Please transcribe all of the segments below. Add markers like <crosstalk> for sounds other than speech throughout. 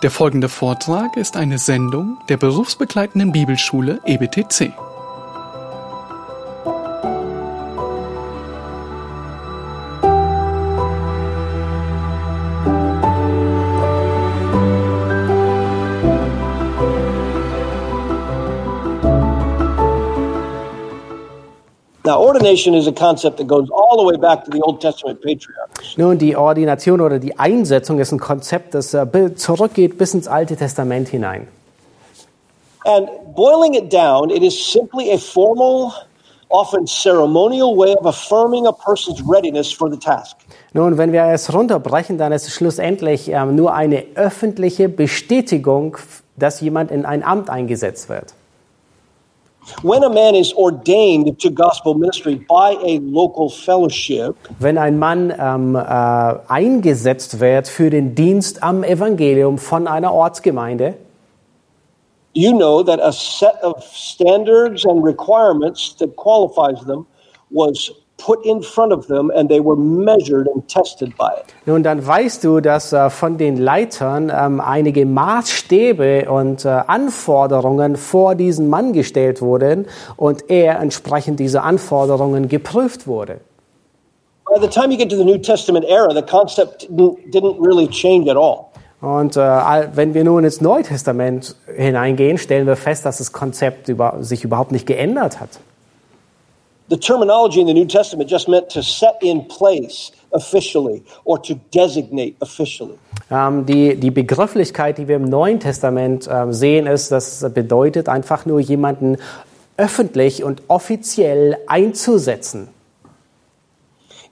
Der folgende Vortrag ist eine Sendung der berufsbegleitenden Bibelschule EBTC. Now, ordination is a concept that goes all the way back to the Old Testament patriarchs. Nun, die Ordination oder die Einsetzung ist ein Konzept, das äh, zurückgeht bis ins Alte Testament hinein. And boiling it down, it is simply a formal, often ceremonial way of affirming a person's readiness for the task. Nun, wenn wir es runterbrechen, dann ist es schlussendlich ähm, nur eine öffentliche Bestätigung, dass jemand in ein Amt eingesetzt wird. Wenn ein Mann ähm, äh, eingesetzt wird für den Dienst am Evangelium von einer Ortsgemeinde, you know that a set of standards and requirements that qualifies them was put in front of them and they were measured and tested by it. Nun, dann weißt du, dass äh, von den Leitern ähm, einige Maßstäbe und äh, Anforderungen vor diesen Mann gestellt wurden und er entsprechend dieser Anforderungen geprüft wurde. By the time you get to the New Testament era, the concept didn't, didn't really change at all. Und äh, wenn wir nun ins Neue Testament hineingehen, stellen wir fest, dass das Konzept über, sich überhaupt nicht geändert hat. The terminology in the New Testament just meant to set in place officially or to designate officially. Ähm, die, die Begrifflichkeit, die wir im Neuen Testament ähm, sehen, ist, das bedeutet einfach nur jemanden öffentlich und offiziell einzusetzen.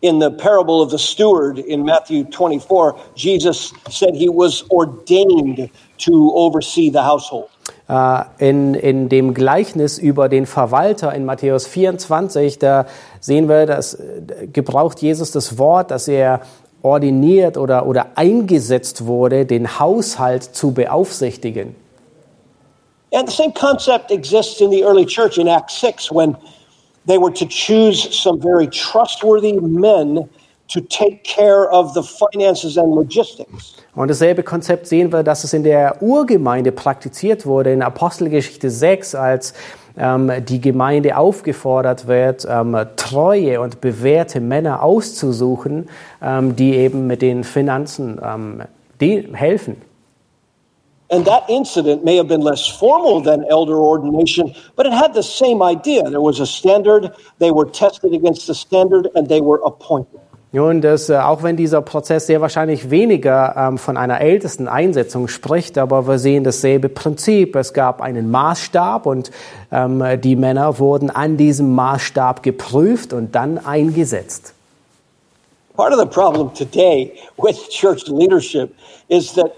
In the parable of the steward in Matthew 24, Jesus said he was ordained to oversee the household. Äh, in, in dem Gleichnis über den Verwalter in Matthäus 24, da sehen wir, dass äh, gebraucht Jesus das Wort, dass er ordiniert oder, oder eingesetzt wurde, den Haushalt zu beaufsichtigen. And the same concept exists in the early church in Acts 6 when they were to choose some very trustworthy men to take care of the finances and logistics. Und dasselbe Konzept sehen wir, dass es in der Urgemeinde praktiziert wurde, in Apostelgeschichte 6, als ähm, die Gemeinde aufgefordert wird, ähm, treue und bewährte Männer auszusuchen, ähm, die eben mit den Finanzen ähm, helfen. And that incident may have been less formal than elder ordination, but it had the same idea. There was a standard, they were tested against the standard, and they were appointed. Nun, das, äh, auch wenn dieser Prozess sehr wahrscheinlich weniger ähm, von einer ältesten Einsetzung spricht, aber wir sehen dasselbe Prinzip. Es gab einen Maßstab und ähm, die Männer wurden an diesem Maßstab geprüft und dann eingesetzt. Part of the problem today with church leadership is that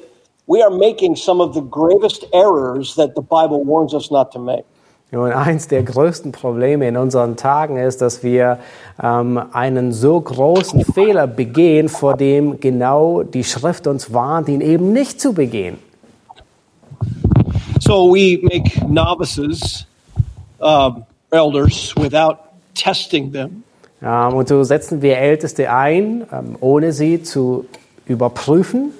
we are making some of the gravest errors that the Bible warns us not to make. Nun, eins der größten Probleme in unseren Tagen ist, dass wir ähm, einen so großen Fehler begehen, vor dem genau die Schrift uns warnt, ihn eben nicht zu begehen. So we make novices um, elders without testing them. Ähm, und so setzen wir Älteste ein, ähm, ohne sie zu überprüfen.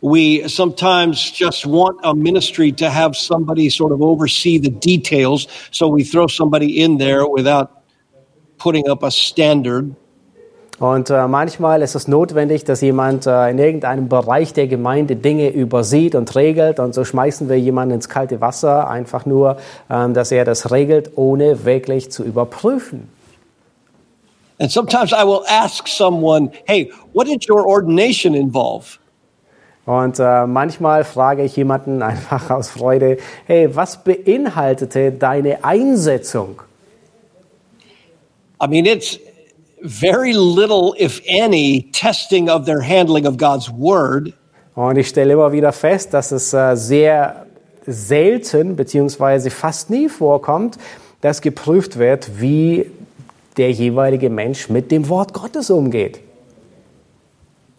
We sometimes just want a ministry to have somebody sort of oversee the details, so we throw somebody in there without putting up a standard. Und äh, manchmal ist es notwendig, dass jemand äh, in irgendeinem Bereich der Gemeinde Dinge übersieht und regelt. Und so schmeißen wir jemanden ins kalte Wasser, einfach nur, ähm, dass er das regelt, ohne wirklich zu überprüfen. And sometimes I will ask someone, hey, what did your ordination involve? Und äh, manchmal frage ich jemanden <laughs> einfach aus Freude, hey, was beinhaltete deine Einsetzung? I mean, it's very little, if any, testing of their handling of God's word. Und ich stelle immer wieder fest, dass es äh, sehr selten beziehungsweise fast nie vorkommt, dass geprüft wird, wie der jeweilige Mensch mit dem Wort Gottes umgeht.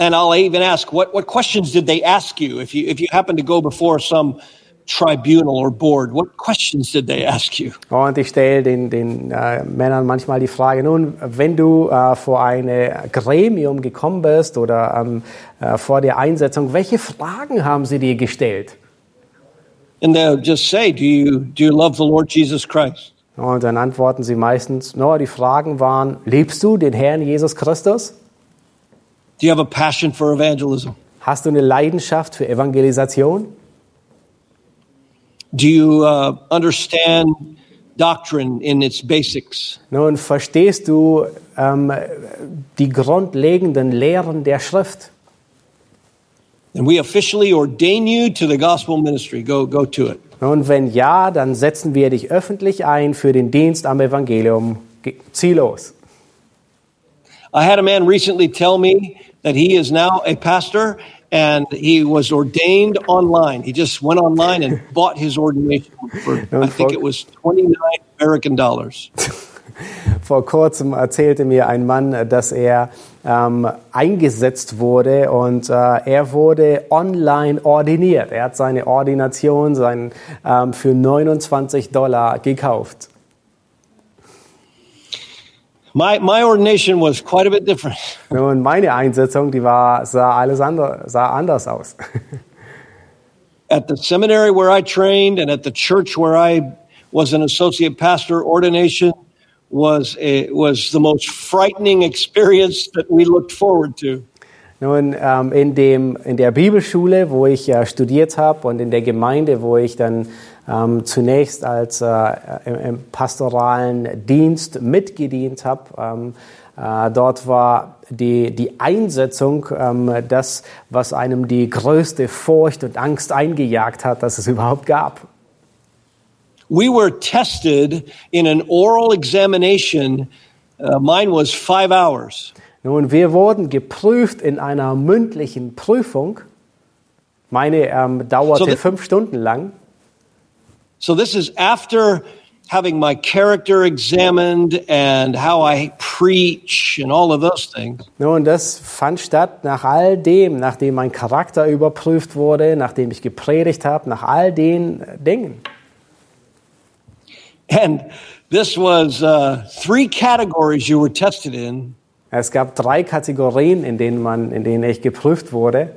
And I'll even ask, what, what questions did they ask you if you, if you happen to go before some tribunal or board, what questions did they ask you? Und ich stelle den, den äh, Männern manchmal die Frage, nun, wenn du äh, vor ein Gremium gekommen bist oder ähm, äh, vor der Einsetzung, welche Fragen haben sie dir gestellt? And they'll just say, do you, do you love the Lord Jesus Christ? Und dann antworten sie meistens, no, die Fragen waren, liebst du den Herrn Jesus Christus? Do you have a passion for evangelism? Hast du eine Leidenschaft für Evangelisation? Do you uh, understand doctrine in its basics? Nun, verstehst du ähm, die grundlegenden Lehren der Schrift? And we officially ordain you to the gospel ministry. Go, go to it. Und wenn ja, dann setzen wir dich öffentlich ein für den Dienst am Evangelium. Ge- Zieh los. I had a man recently tell me that he is now a pastor and he was ordained online. He just went online and <laughs> bought his ordination for, I think it was 29 American dollars. <laughs> Vor kurzem erzählte mir ein Mann, dass er ähm, eingesetzt wurde und äh, er wurde online ordiniert. Er hat seine Ordination sein, ähm, für 29 Dollar gekauft. My, my ordination was quite a bit different. <laughs> Nun, meine Einsetzung, die war, sah alles andere, sah anders aus. <laughs> At the seminary where I trained and at the church where I was an associate pastor, ordination was, a, was the most frightening experience that we looked forward to. Nun, ähm, in, dem, in der Bibelschule, wo ich äh, studiert habe und in der Gemeinde, wo ich dann ähm, zunächst als äh, im, im pastoralen Dienst mitgedient habe, ähm, äh, dort war die, die Einsetzung ähm, das, was einem die größte Furcht und Angst eingejagt hat, dass es überhaupt gab. We were tested in an oral examination. Uh, mine was five hours. Nun, wir wurden geprüft in einer mündlichen Prüfung. Meine ähm, dauerte So fünf Stunden lang. So this is after having my character examined and how I preach and all of those things. Nun, das fand statt nach all dem, nachdem mein Charakter überprüft wurde, nachdem ich gepredigt habe, nach all den äh, Dingen. And this was uh, three categories you were tested in. Es gab drei Kategorien, in denen, man, in denen ich geprüft wurde.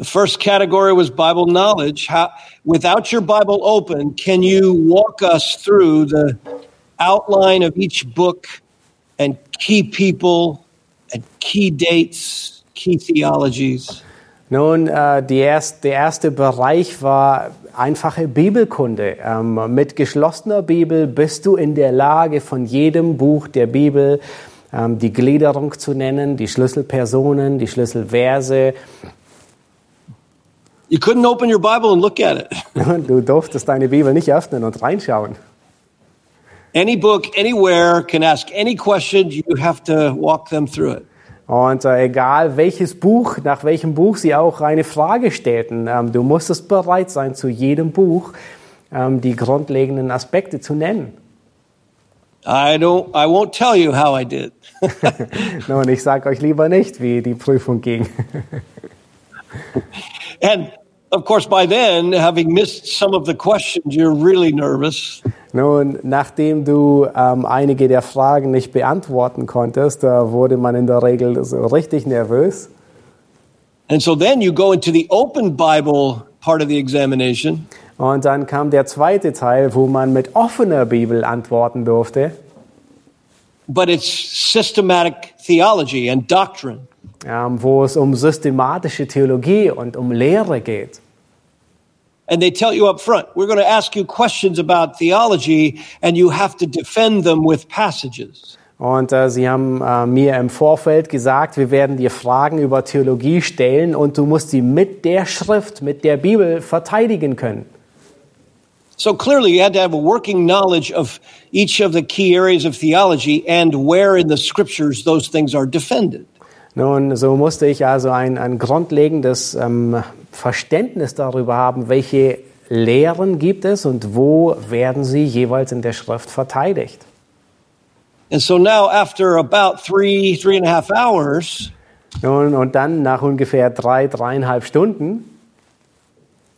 The first category was Bible knowledge. How, without your Bible open, can you walk us through the outline of each book and key people and key dates, key theologies? Nun, äh, erst, der erste Bereich war einfache Bibelkunde. Ähm, mit geschlossener Bibel bist du in der Lage, von jedem Buch der Bibel ähm, die Gliederung zu nennen, die Schlüsselpersonen, die Schlüsselverse. You couldn't open your Bible and look at it. <laughs> Du durftest deine Bibel nicht öffnen und reinschauen. Any book, anywhere, can ask any question. You have to walk them through it. Und äh, egal welches Buch, nach welchem Buch sie auch eine Frage stellten, ähm, du musstest bereit sein, zu jedem Buch ähm, die grundlegenden Aspekte zu nennen. I don't. I won't tell you how I did. <laughs> <laughs> Nun, ich sage euch lieber nicht, wie die Prüfung ging. and of course, by then, having missed some of the questions, you're really nervous. Nun, nachdem du ähm, einige der Fragen nicht beantworten konntest, da wurde man in der Regel so richtig nervös. And so then you go into the open Bible part of the examination. Und dann kam der zweite Teil, wo man mit offener Bibel antworten durfte. but it's systematic theology and doctrine. Wo es um systematische Theologie und um Lehre geht. And they tell you up front, we're going to ask you questions about theology, and you have to defend them with passages. Und äh, sie haben äh, mir im Vorfeld gesagt, wir werden dir Fragen über Theologie stellen und du musst sie mit der Schrift, mit der Bibel verteidigen können. So clearly, you had to have a working knowledge of each of the key areas of theology and where in the scriptures those things are defended. Nun, so musste ich also ein, ein grundlegendes ähm, Verständnis darüber haben, welche Lehren gibt es und wo werden sie jeweils in der Schrift verteidigt. And so now, after about three, three and a half hours, Nun, und dann nach ungefähr drei, dreieinhalb Stunden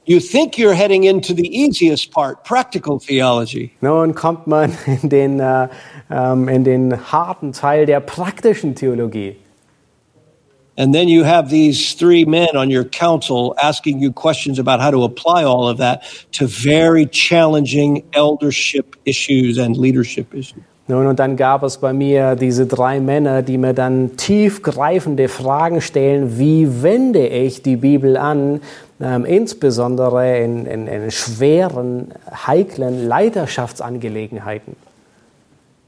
you think you're heading into the easiest part, practical theology. Nun kommt man in den, äh, ähm, in den harten Teil der praktischen Theologie. And then you have these three men on your council asking you questions about how to apply all of that to very challenging eldership issues and leadership issues. Nun, und dann gab es bei mir diese drei Männer, die mir dann tiefgreifende Fragen stellen, wie wende ich die Bibel an, ähm, insbesondere in, in, in schweren, heiklen Leiterschaftsangelegenheiten.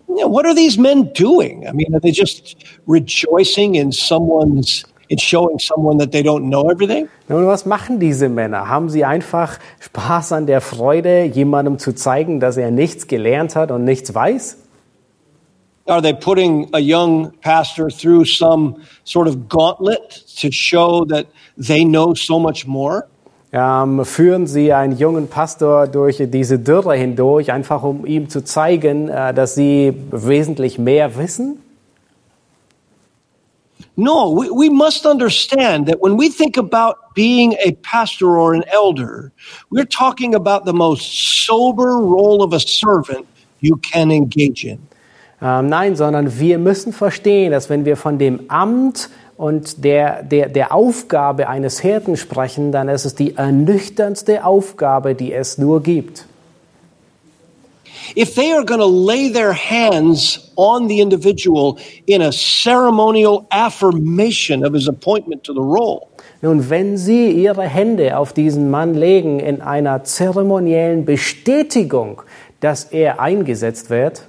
Yeah, what are these men doing? I mean, are they just rejoicing in someone's in showing someone that they don't know everything? Nun, was machen diese Männer? Haben sie einfach Spaß an der Freude, jemandem zu zeigen, dass er nichts gelernt hat und nichts weiß? Are they putting a young pastor through some sort of gauntlet to show that they know so much more? Ähm, führen sie einen jungen Pastor durch diese Dürre hindurch, einfach um ihm zu zeigen, äh, dass sie wesentlich mehr wissen? No, we, we must understand that when we think about being a pastor or an elder, we're talking about the most sober role of a servant you can engage in. Ähm, nein, sondern wir müssen verstehen, dass wenn wir von dem Amt und der, der, der Aufgabe eines Hirten sprechen, dann ist es die ernüchterndste Aufgabe, die es nur gibt. If they are going to lay their hands on the individual in a ceremonial affirmation of his appointment to the role, Nun, wenn Sie Ihre Hände auf diesen Mann legen in einer zeremoniellen Bestätigung, dass er eingesetzt wird,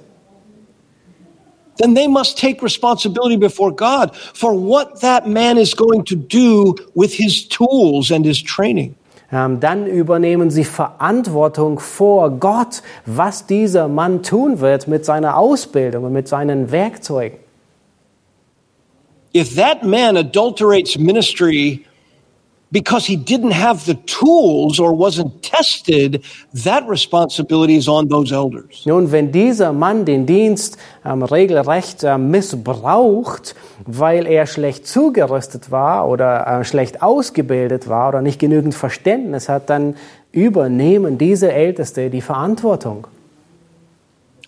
then they must take responsibility before God for what that man is going to do with his tools and his training. ähm, dann übernehmen Sie Verantwortung vor Gott, was dieser Mann tun wird mit seiner Ausbildung und mit seinen Werkzeugen. If that man adulterates ministry because he didn't have the tools or wasn't tested, that responsibility is on those elders. Nun, wenn dieser Mann den Dienst ähm, regelrecht ähm, missbraucht, weil er schlecht zugerüstet war oder äh, schlecht ausgebildet war oder nicht genügend Verständnis hat, dann übernehmen diese Älteste die Verantwortung.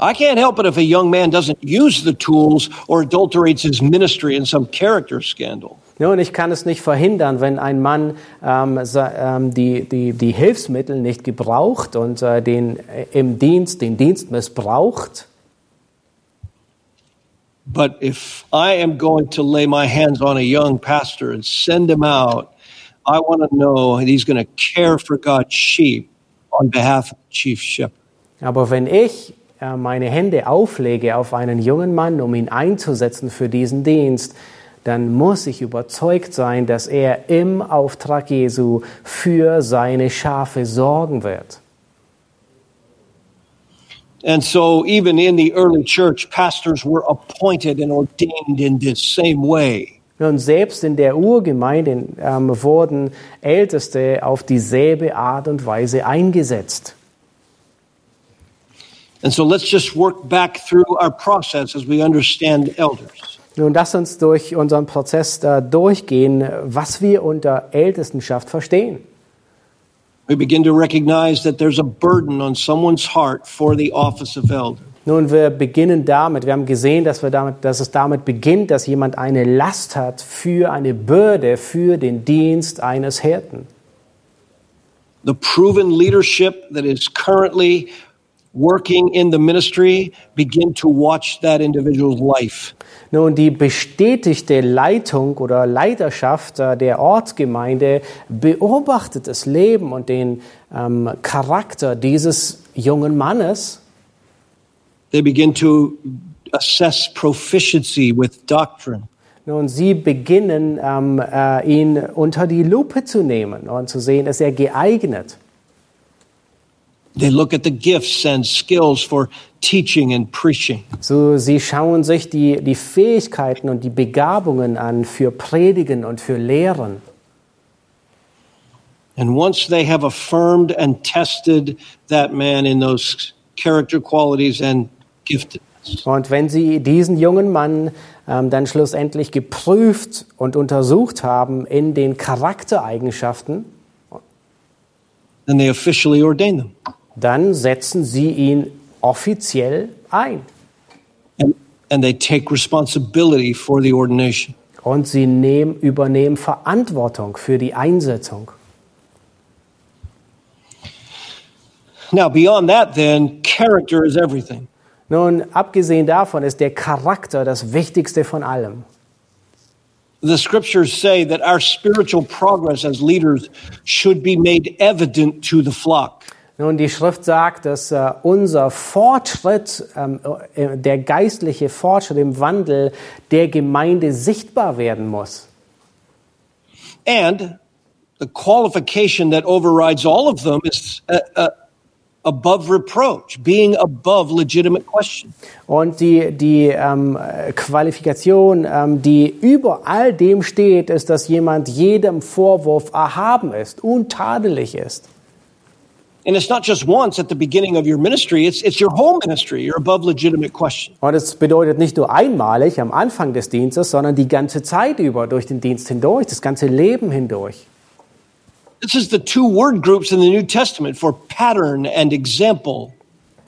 I can't help it if a young man doesn't use the tools or adulterates his ministry in some character scandal. Nun, ich kann es nicht verhindern, wenn ein Mann ähm, ähm, die, die, die Hilfsmittel nicht gebraucht und äh, den, äh, im Dienst den Dienst missbraucht. But if I am going to lay my hands on a young pastor and send him out, I want to know that he's going to care for God's sheep on behalf of the chief shepherd. Aber wenn ich äh, meine Hände auflege auf einen jungen Mann, um ihn einzusetzen für diesen Dienst, dann muss ich überzeugt sein, dass er im Auftrag Jesu für seine Schafe sorgen wird. And so, even in the early church, pastors were appointed and ordained in this same way. Und selbst in der Urgemeinde ähm, wurden Älteste auf dieselbe Art und Weise eingesetzt. And so, let's just work back through our process as we understand elders. Nun lass uns durch unseren Prozess äh, durchgehen, was wir unter Ältestenschaft verstehen. We begin to recognize that there's a burden on someone's heart for the office of elder. Nun, wir beginnen damit, wir haben gesehen, dass, wir damit, dass es damit beginnt, dass jemand eine Last hat für eine Bürde, für den Dienst eines Hirten. The proven leadership that is currently working in the ministry begin to watch that individual's life. Nun, die bestätigte Leitung oder Leiterschaft äh, der Ortsgemeinde beobachtet das Leben und den ähm, Charakter dieses jungen Mannes They begin to assess proficiency with doctrine. Nun, sie beginnen, ähm, äh, ihn unter die Lupe zu nehmen und zu sehen, ist er geeignet. They look at the gifts and skills for teaching and preaching. So, sie schauen sich die, die Fähigkeiten und die Begabungen an für Predigen und für Lehren. And once they have affirmed and tested that man in those character qualities and giftedness, Und wenn sie diesen jungen Mann ähm, dann schlussendlich geprüft und untersucht haben in den Charaktereigenschaften, then they officially ordain them. Dann setzen sie ihn offiziell ein. And, and they take responsibility for the ordination. Und sie nehmen, übernehmen Verantwortung für die Einsetzung. Now, beyond that, then, character is everything. Nun, abgesehen davon ist der Charakter das Wichtigste von allem. The scriptures say that our spiritual progress as leaders should be made evident to the flock. Nun, die Schrift sagt, dass äh, unser Fortschritt, ähm, äh, der geistliche Fortschritt im Wandel der Gemeinde sichtbar werden muss. And the qualification that overrides all of them is uh, uh, above reproach, being above legitimate question. Und die, die ähm, äh, Qualifikation, ähm, die über all dem steht, ist, dass jemand jedem Vorwurf erhaben ist, untadelig ist. And it's not just once at the beginning of your ministry, it's, it's your whole ministry. You're above legitimate question. Und es bedeutet nicht nur einmalig am Anfang des Dienstes, sondern die ganze Zeit über, durch den Dienst hindurch, das ganze Leben hindurch. This is the two word groups in the New Testament for pattern and example.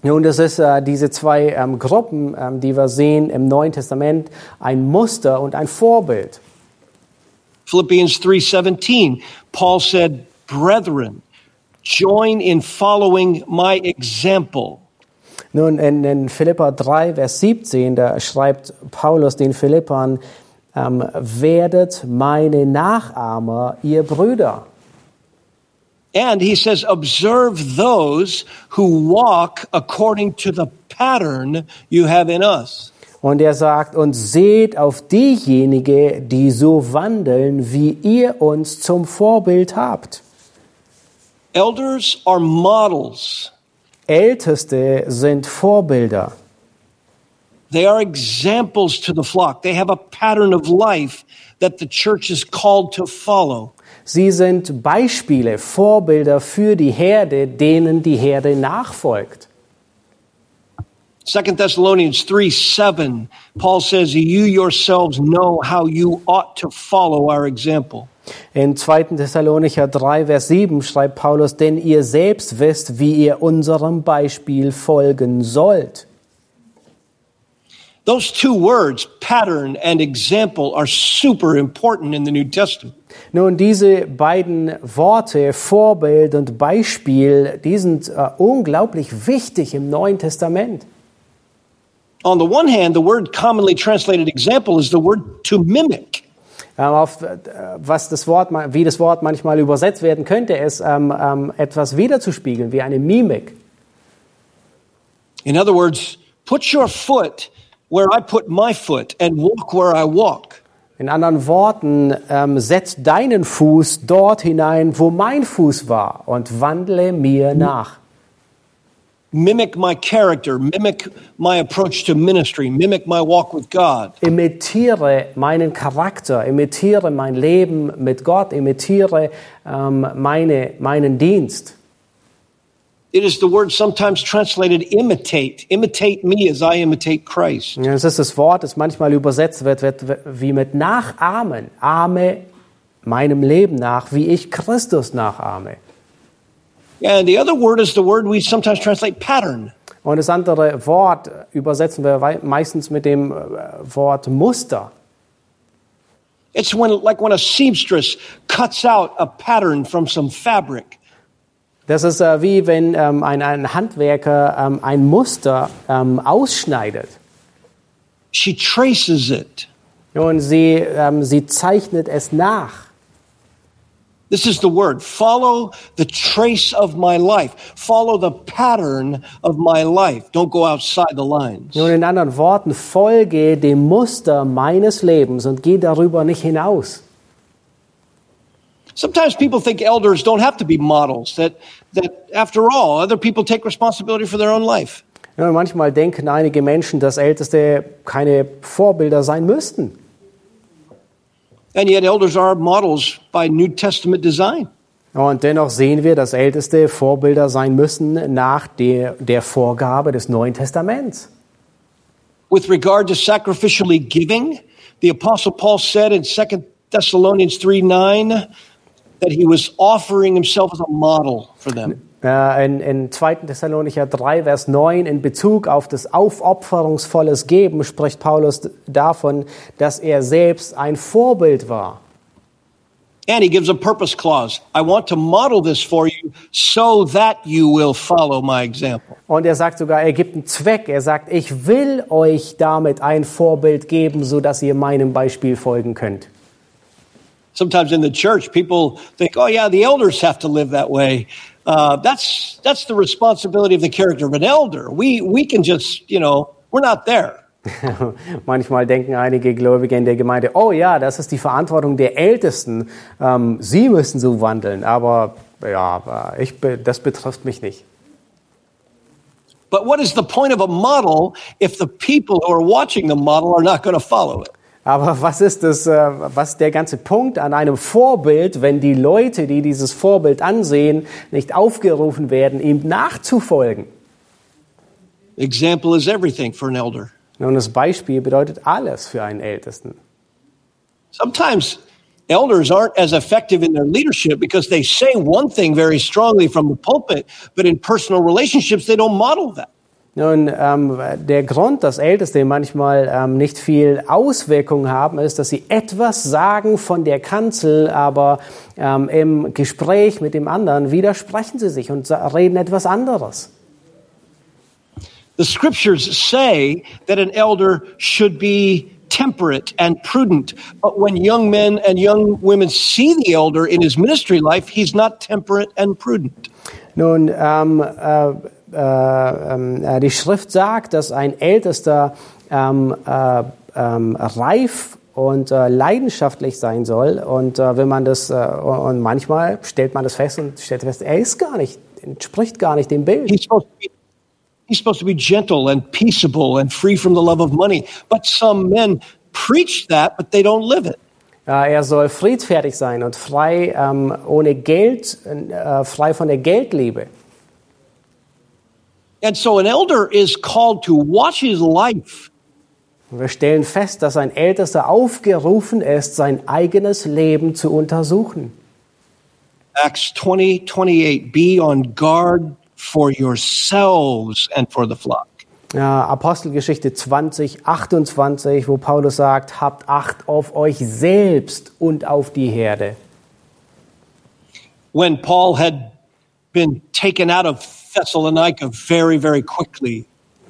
Nun, das ist äh, diese zwei ähm, Gruppen, ähm, die wir sehen im Neuen Testament, ein Muster und ein Vorbild. Philippians 3:17, Paul said, "Brethren, join in following my example." Nun, in, in Philippa 3, Vers 17, da schreibt Paulus den Philippern, ähm, werdet meine Nachahmer, ihr Brüder. And he says, observe those who walk according to the pattern you have in us. Und er sagt, und seht auf diejenigen, die so wandeln, wie ihr uns zum Vorbild habt. Elders are models. Älteste sind Vorbilder. They are examples to the flock. They have a pattern of life that the church is called to follow. Sie sind Beispiele, Vorbilder für die Herde, denen die Herde nachfolgt. 2 Thessalonians 3 7, Paul says, You yourselves know how you ought to follow our example. In 2. Thessalonicher 3, Vers 7 schreibt Paulus, denn ihr selbst wisst, wie ihr unserem Beispiel folgen sollt. Those two words, pattern and example, are super important in the New Testament. Nun, diese beiden Worte, Vorbild und Beispiel, die sind äh, unglaublich wichtig im Neuen Testament. On the one hand, the word commonly translated example is the word to mimic. Ähm, auf, äh, was das Wort, wie das Wort manchmal übersetzt werden könnte, ist ähm, ähm, etwas wiederzuspiegeln, wie eine Mimik. In other words, put your foot where I put my foot and walk where I walk. In anderen Worten, ähm, setz deinen Fuß dort hinein, wo mein Fuß war und wandle mir nach. Mimic my character, mimic my approach to ministry, mimic my walk with God. Imitiere meinen Charakter, imitiere mein Leben mit Gott, imitiere ähm, meine, meinen Dienst. It is the word sometimes translated imitate. Imitate me as I imitate Christ. Ja, Das ist das Wort, das manchmal übersetzt wird, wird wie mit Nachahmen. Ahme meinem Leben nach, wie ich Christus nachahme. And the other word is the word we sometimes translate pattern. Und das andere Wort übersetzen wir meistens mit dem äh, Wort Muster. It's when, like when a seamstress cuts out a pattern from some fabric. Das ist äh, wie wenn ähm, ein, ein Handwerker ähm, ein Muster ähm, ausschneidet. She traces it. Und sie, ähm, sie zeichnet es nach. This is the word. Follow the trace of my life. Follow the pattern of my life. Don't go outside the lines. Nun in anderen Worten, folge dem Muster meines Lebens und geh darüber nicht hinaus. Sometimes people think elders don't have to be models, that, that after all, other people take responsibility for their own life. Ja, manchmal denken einige Menschen, dass Älteste keine Vorbilder sein müssten. And yet, elders are models by New Testament design. Und dennoch sehen wir, dass Älteste Vorbilder sein müssen nach der, der Vorgabe des Neuen Testaments. With regard to sacrificially giving, the Apostle Paul said in 2 Thessalonians 3 9, that he was offering himself as a model for them. Äh, in, in 2. Thessalonicher 3, Vers 9, in Bezug auf das aufopferungsvolles Geben, spricht Paulus davon, dass er selbst ein Vorbild war. And he gives a purpose clause. I want to model this for you so that you will follow my example. Und er sagt sogar, er gibt einen Zweck. Er sagt, ich will euch damit ein Vorbild geben, so dass ihr meinem Beispiel folgen könnt. Sometimes in the church, people think, oh, yeah, the elders have to live that way. Uh, that's, that's the responsibility of the character of an elder. We, we can just, you know, we're not there. <laughs> Manchmal denken einige Gläubige in der Gemeinde, oh ja, das ist die Verantwortung der Ältesten. Ähm, sie müssen so wandeln, aber ja, ich, das betrifft mich nicht. But what is the point of a model if the people who are watching the model are not going to follow it? Aber was ist das, äh, was der ganze Punkt an einem Vorbild, wenn die Leute, die dieses Vorbild ansehen, nicht aufgerufen werden, ihm nachzufolgen? Example is everything for an elder. Nun, das Beispiel bedeutet alles für einen Ältesten. Sometimes elders aren't as effective in their leadership because they say one thing very strongly from the pulpit, but in personal relationships they don't model that. Nun, ähm, der Grund, dass Älteste manchmal ähm, nicht viel Auswirkung haben, ist, dass sie etwas sagen von der Kanzel, aber ähm, im Gespräch mit dem anderen widersprechen sie sich und reden etwas anderes. The scriptures say that an elder should be temperate and prudent. But when young men and young women see the elder in his ministry life, he's not temperate and prudent. Nun, ähm, äh, äh, äh, die Schrift sagt, dass ein Ältester ähm, äh, ähm, reif und äh, leidenschaftlich sein soll. Und äh, wenn man das, und manchmal stellt man das fest und stellt fest, er ist gar nicht, entspricht gar nicht dem Bild. He's supposed to be He's supposed to be gentle and peaceable and free from the love of money. But some men preach that, but they don't live it. er soll friedfertig sein und frei ähm, ohne Geld, äh, frei von der Geldliebe. And so an elder is called to watch his life. Wir stellen fest, dass ein Ältester aufgerufen ist, sein eigenes Leben zu untersuchen. Acts 20, 28, be on guard for yourselves and for the flock. Ja, Apostelgeschichte 20, 28, wo Paulus sagt, habt Acht auf euch selbst und auf die Herde. When Paul had been taken out of Thessalonica very, very quickly.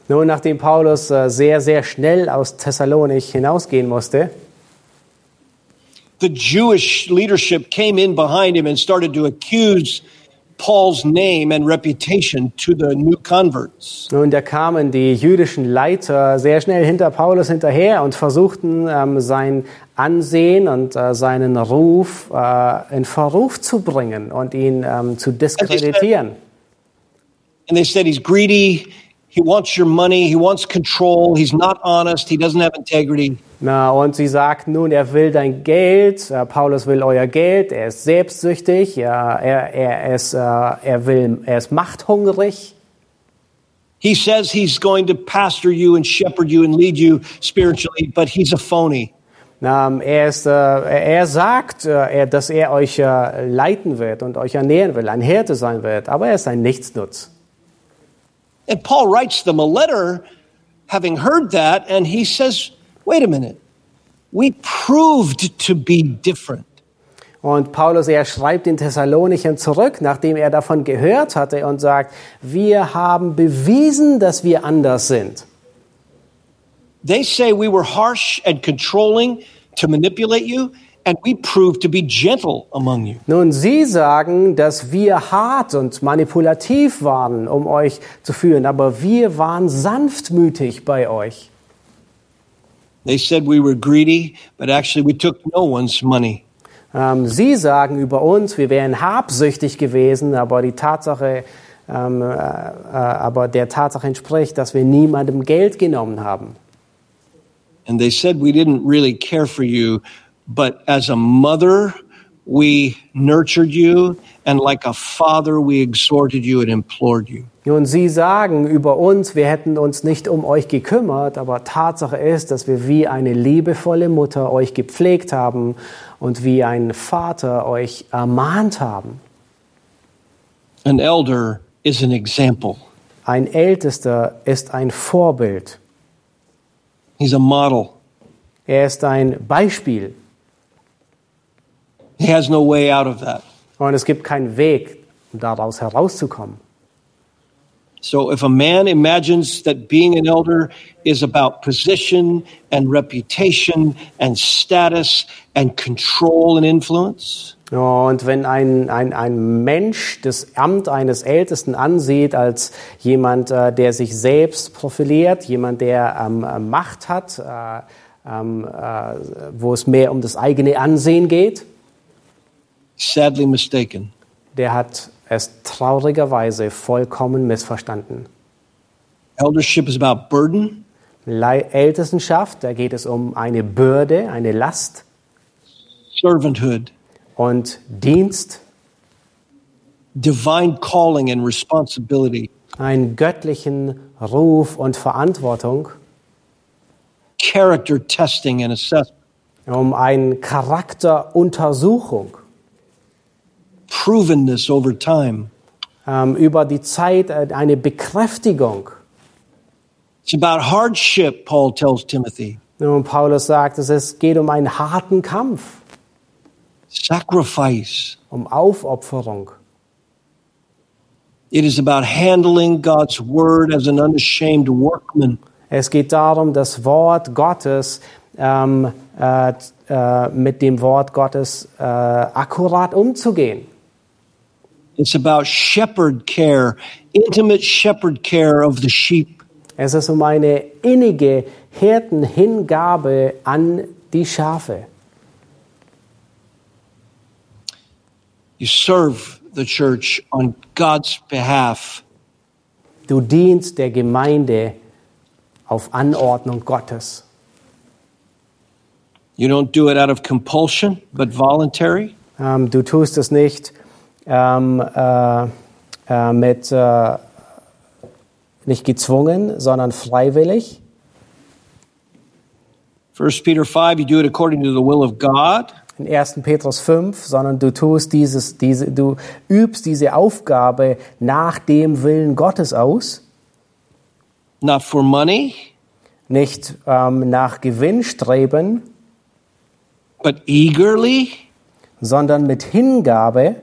Nun, nachdem Paulus äh, sehr, sehr schnell aus Thessalonik hinausgehen musste, the Jewish leadership came in behind him and started to accuse Paul's name and reputation to the new converts. Nun, da kamen die jüdischen Leiter sehr schnell hinter Paulus hinterher und versuchten ähm, sein Ansehen und äh, seinen Ruf äh, in Verruf zu bringen und ihn ähm, zu diskreditieren. And they said he's greedy, he wants your money, he wants control, he's not honest, he doesn't have integrity. Na, und sie sagt nun, er will dein Geld, äh, Paulus will euer Geld, er ist selbstsüchtig, ja, er, er, ist, äh, er, will, er ist machthungrig. He says he's going to pastor you and shepherd you and lead you spiritually, but he's a phony. Na, er, ist, äh, er sagt, äh, dass er euch äh, leiten wird und euch ernähren will, ein Hirte sein wird, aber er ist ein Nichtsnutz. And Paul writes them a letter having heard that, and he says, wait a minute, we proved to be different. Und Paulus, er schreibt den Thessalonichern zurück, nachdem er davon gehört hatte und sagt, wir haben bewiesen, dass wir anders sind. They say we were harsh and controlling to manipulate you, and we proved to be gentle among you. Nun, sie sagen, dass wir hart und manipulativ waren, um euch zu führen, aber wir waren sanftmütig bei euch. They said we were greedy, but actually we took no one's money. Ähm, sie sagen über uns, wir wären habsüchtig gewesen, aber die Tatsache, ähm, äh, äh, aber der Tatsache entspricht, dass wir niemandem Geld genommen haben. And they said we didn't really care for you, but as a mother, we nurtured you, and like a father, we exhorted you and implored you. Nun, Sie sagen über uns, wir hätten uns nicht um euch gekümmert, aber Tatsache ist, dass wir wie eine liebevolle Mutter euch gepflegt haben und wie ein Vater euch ermahnt haben. An elder is an example, Ein Ältester ist ein Vorbild. he's a model. Er ist ein Beispiel. He has no way out of that. Und es gibt keinen Weg, um daraus herauszukommen. So if a man imagines that being an elder is about position and reputation and status and control and influence, Und wenn ein, ein, ein Mensch das Amt eines Ältesten ansieht als jemand, äh, der sich selbst profiliert, jemand, der ähm, äh, Macht hat, äh, ähm, äh, wo es mehr um das eigene Ansehen geht, sadly mistaken. der hat es traurigerweise vollkommen missverstanden. Eldership is about burden, Ältestenschaft, da geht es um eine Bürde, eine Last. Servanthood, und Dienst, divine calling and responsibility, einen göttlichen Ruf und Verantwortung, character testing and assessment, um eine Charakteruntersuchung provenness over time. ähm, über die Zeit äh, eine Bekräftigung. It's about hardship, Paul tells Timothy, Und Paulus sagt, es geht um einen harten Kampf, sacrifice. um Aufopferung. It is about handling God's word as an unashamed workman. Es geht darum, das Wort Gottes ähm, äh, äh, mit dem Wort Gottes äh, akkurat umzugehen. It's about shepherd care, intimate shepherd care of the sheep. Es ist um eine innige Hirtenhingabe an die Schafe. You serve the church on God's behalf. Du dienst der Gemeinde auf Anordnung Gottes. You don't do it out of compulsion, but voluntary. Ähm, du tust es nicht ähm, äh, äh, mit äh, nicht gezwungen, sondern freiwillig. 1 Peter 5, you do it according to the will of God. In 1. Petrus 5, sondern du tust dieses, diese, du übst diese Aufgabe nach dem Willen Gottes aus, not for money, nicht ähm, nach Gewinn streben, but eagerly, sondern mit Hingabe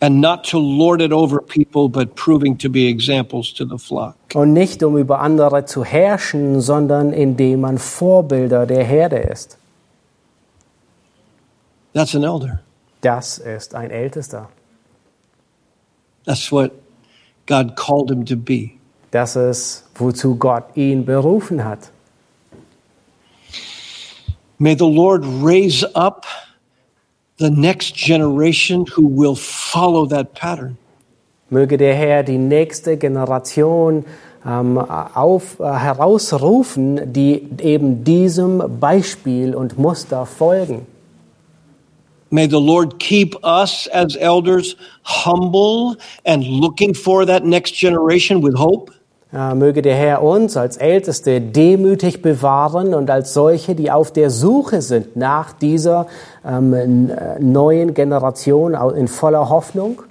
and not to lord it over people, but proving to be examples to the flock. und nicht um über andere zu herrschen, sondern indem man Vorbilder der Herde ist. That's an elder. Das ist ein Ältester. That's what God called him to be. Das ist, wozu Gott ihn berufen hat. May the Lord raise up the next generation who will follow that pattern. Möge der Herr die nächste Generation ähm, auf, äh, herausrufen, die eben diesem Beispiel und Muster folgen. May the Lord keep us as elders humble and looking for that next generation with hope. Möge der Herr uns als Älteste demütig bewahren und als solche, die auf der Suche sind nach dieser ähm, äh, neuen Generation in voller Hoffnung.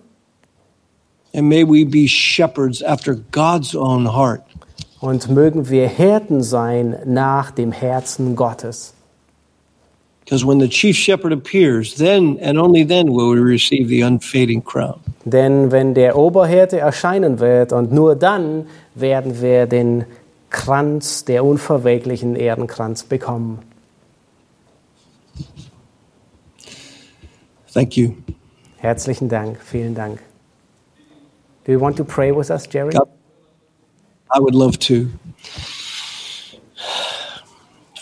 And may we be shepherds after God's own heart. Und mögen wir Hirten sein nach dem Herzen Gottes. Because when the chief shepherd appears, then and only then will we receive the unfading crown. Denn wenn der Oberhirte erscheinen wird und nur dann werden wir den Kranz, der unverwelklichen Ehrenkranz bekommen. Thank you. Herzlichen Dank, vielen Dank. Do you want to pray with us, Jerry? I would love to.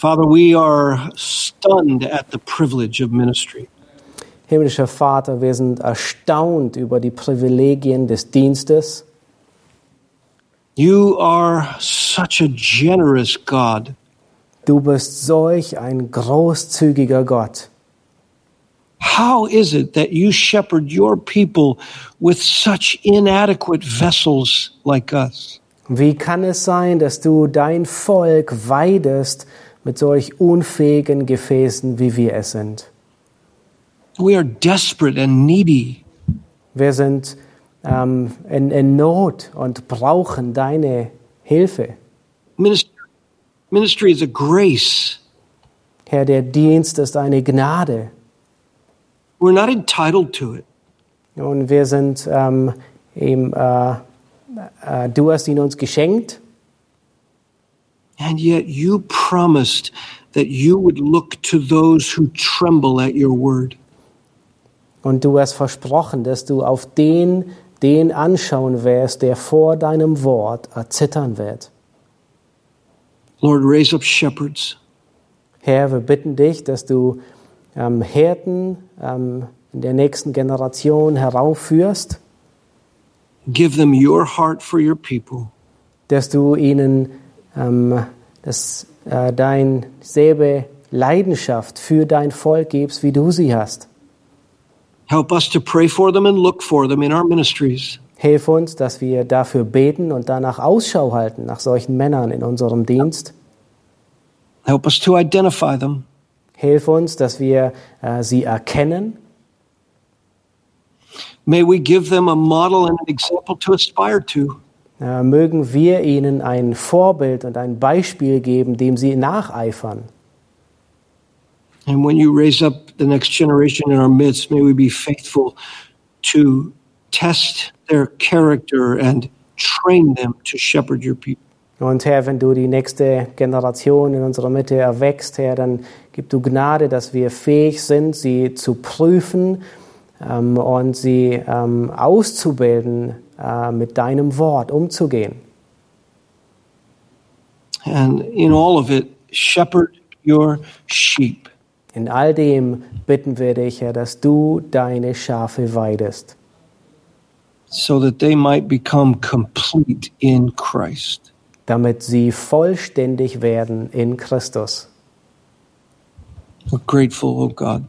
Father, we are stunned at the privilege of ministry. Himmlischer Vater, wir sind erstaunt über die Privilegien des Dienstes. You are such a generous God. Du bist solch ein großzügiger Gott. How is it that you shepherd your people with such inadequate vessels like us? Wie kann es sein, dass du dein Volk weidest mit solch unfähigen Gefäßen, wie wir es sind? We are desperate and needy. Wir sind ähm, in, in Not und brauchen deine Hilfe. Ministry, ministry is a grace. Herr, der Dienst ist eine Gnade We're not entitled to it. und wir sind ähm, eben, äh, äh, du hast ihn uns geschenkt And yet you promised that you would look to those who tremble at your word. und du hast versprochen, dass du auf den, den anschauen wirst, der vor deinem Wort erzittern wird. Lord, raise up shepherds Herr, wir bitten dich, dass du ähm, Hirten ähm, in der nächsten Generation heraufführst, Give them your heart for your people. dass du ihnen ähm, das, äh, dein selbe Leidenschaft für dein Volk gibst, wie du sie hast. Help us to pray for them and look for them in our ministries. Hilf uns, dass wir dafür beten und danach Ausschau halten nach solchen Männern in unserem Dienst. Help us to identify them. Hilf uns, dass wir äh, sie erkennen. May we give them a model and an example to aspire to. Äh, mögen wir ihnen ein Vorbild und ein Beispiel geben, dem sie nacheifern. And when you raise up the next generation in our midst, may we be faithful to test their character and train them to shepherd your people. Und Herr, wenn du die nächste Generation in unserer Mitte erweckst, Herr, dann gib du Gnade, dass wir fähig sind, sie zu prüfen ähm, und sie ähm, auszubilden, mit deinem Wort umzugehen. And in all of it, shepherd your sheep. In all dem bitten wir dich, Herr, dass du deine Schafe weidest, so that they might become complete in Christ. damit sie vollständig werden in Christus. We're grateful, oh God.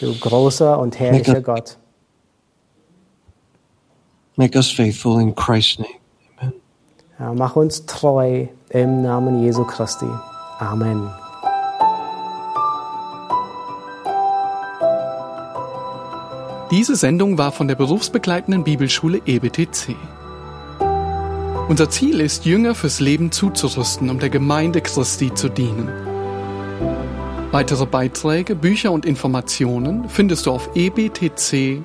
Du großer und herrlicher. Gott. Make us faithful in Christ's name. Amen. Ja, mach uns treu im Namen Jesu Christi. Amen. Diese Sendung war von der berufsbegleitenden Bibelschule EBTC. Unser Ziel ist, Jünger fürs Leben zuzurüsten, um der Gemeinde Christi zu dienen. Weitere Beiträge, Bücher und Informationen findest du auf ebtc.org.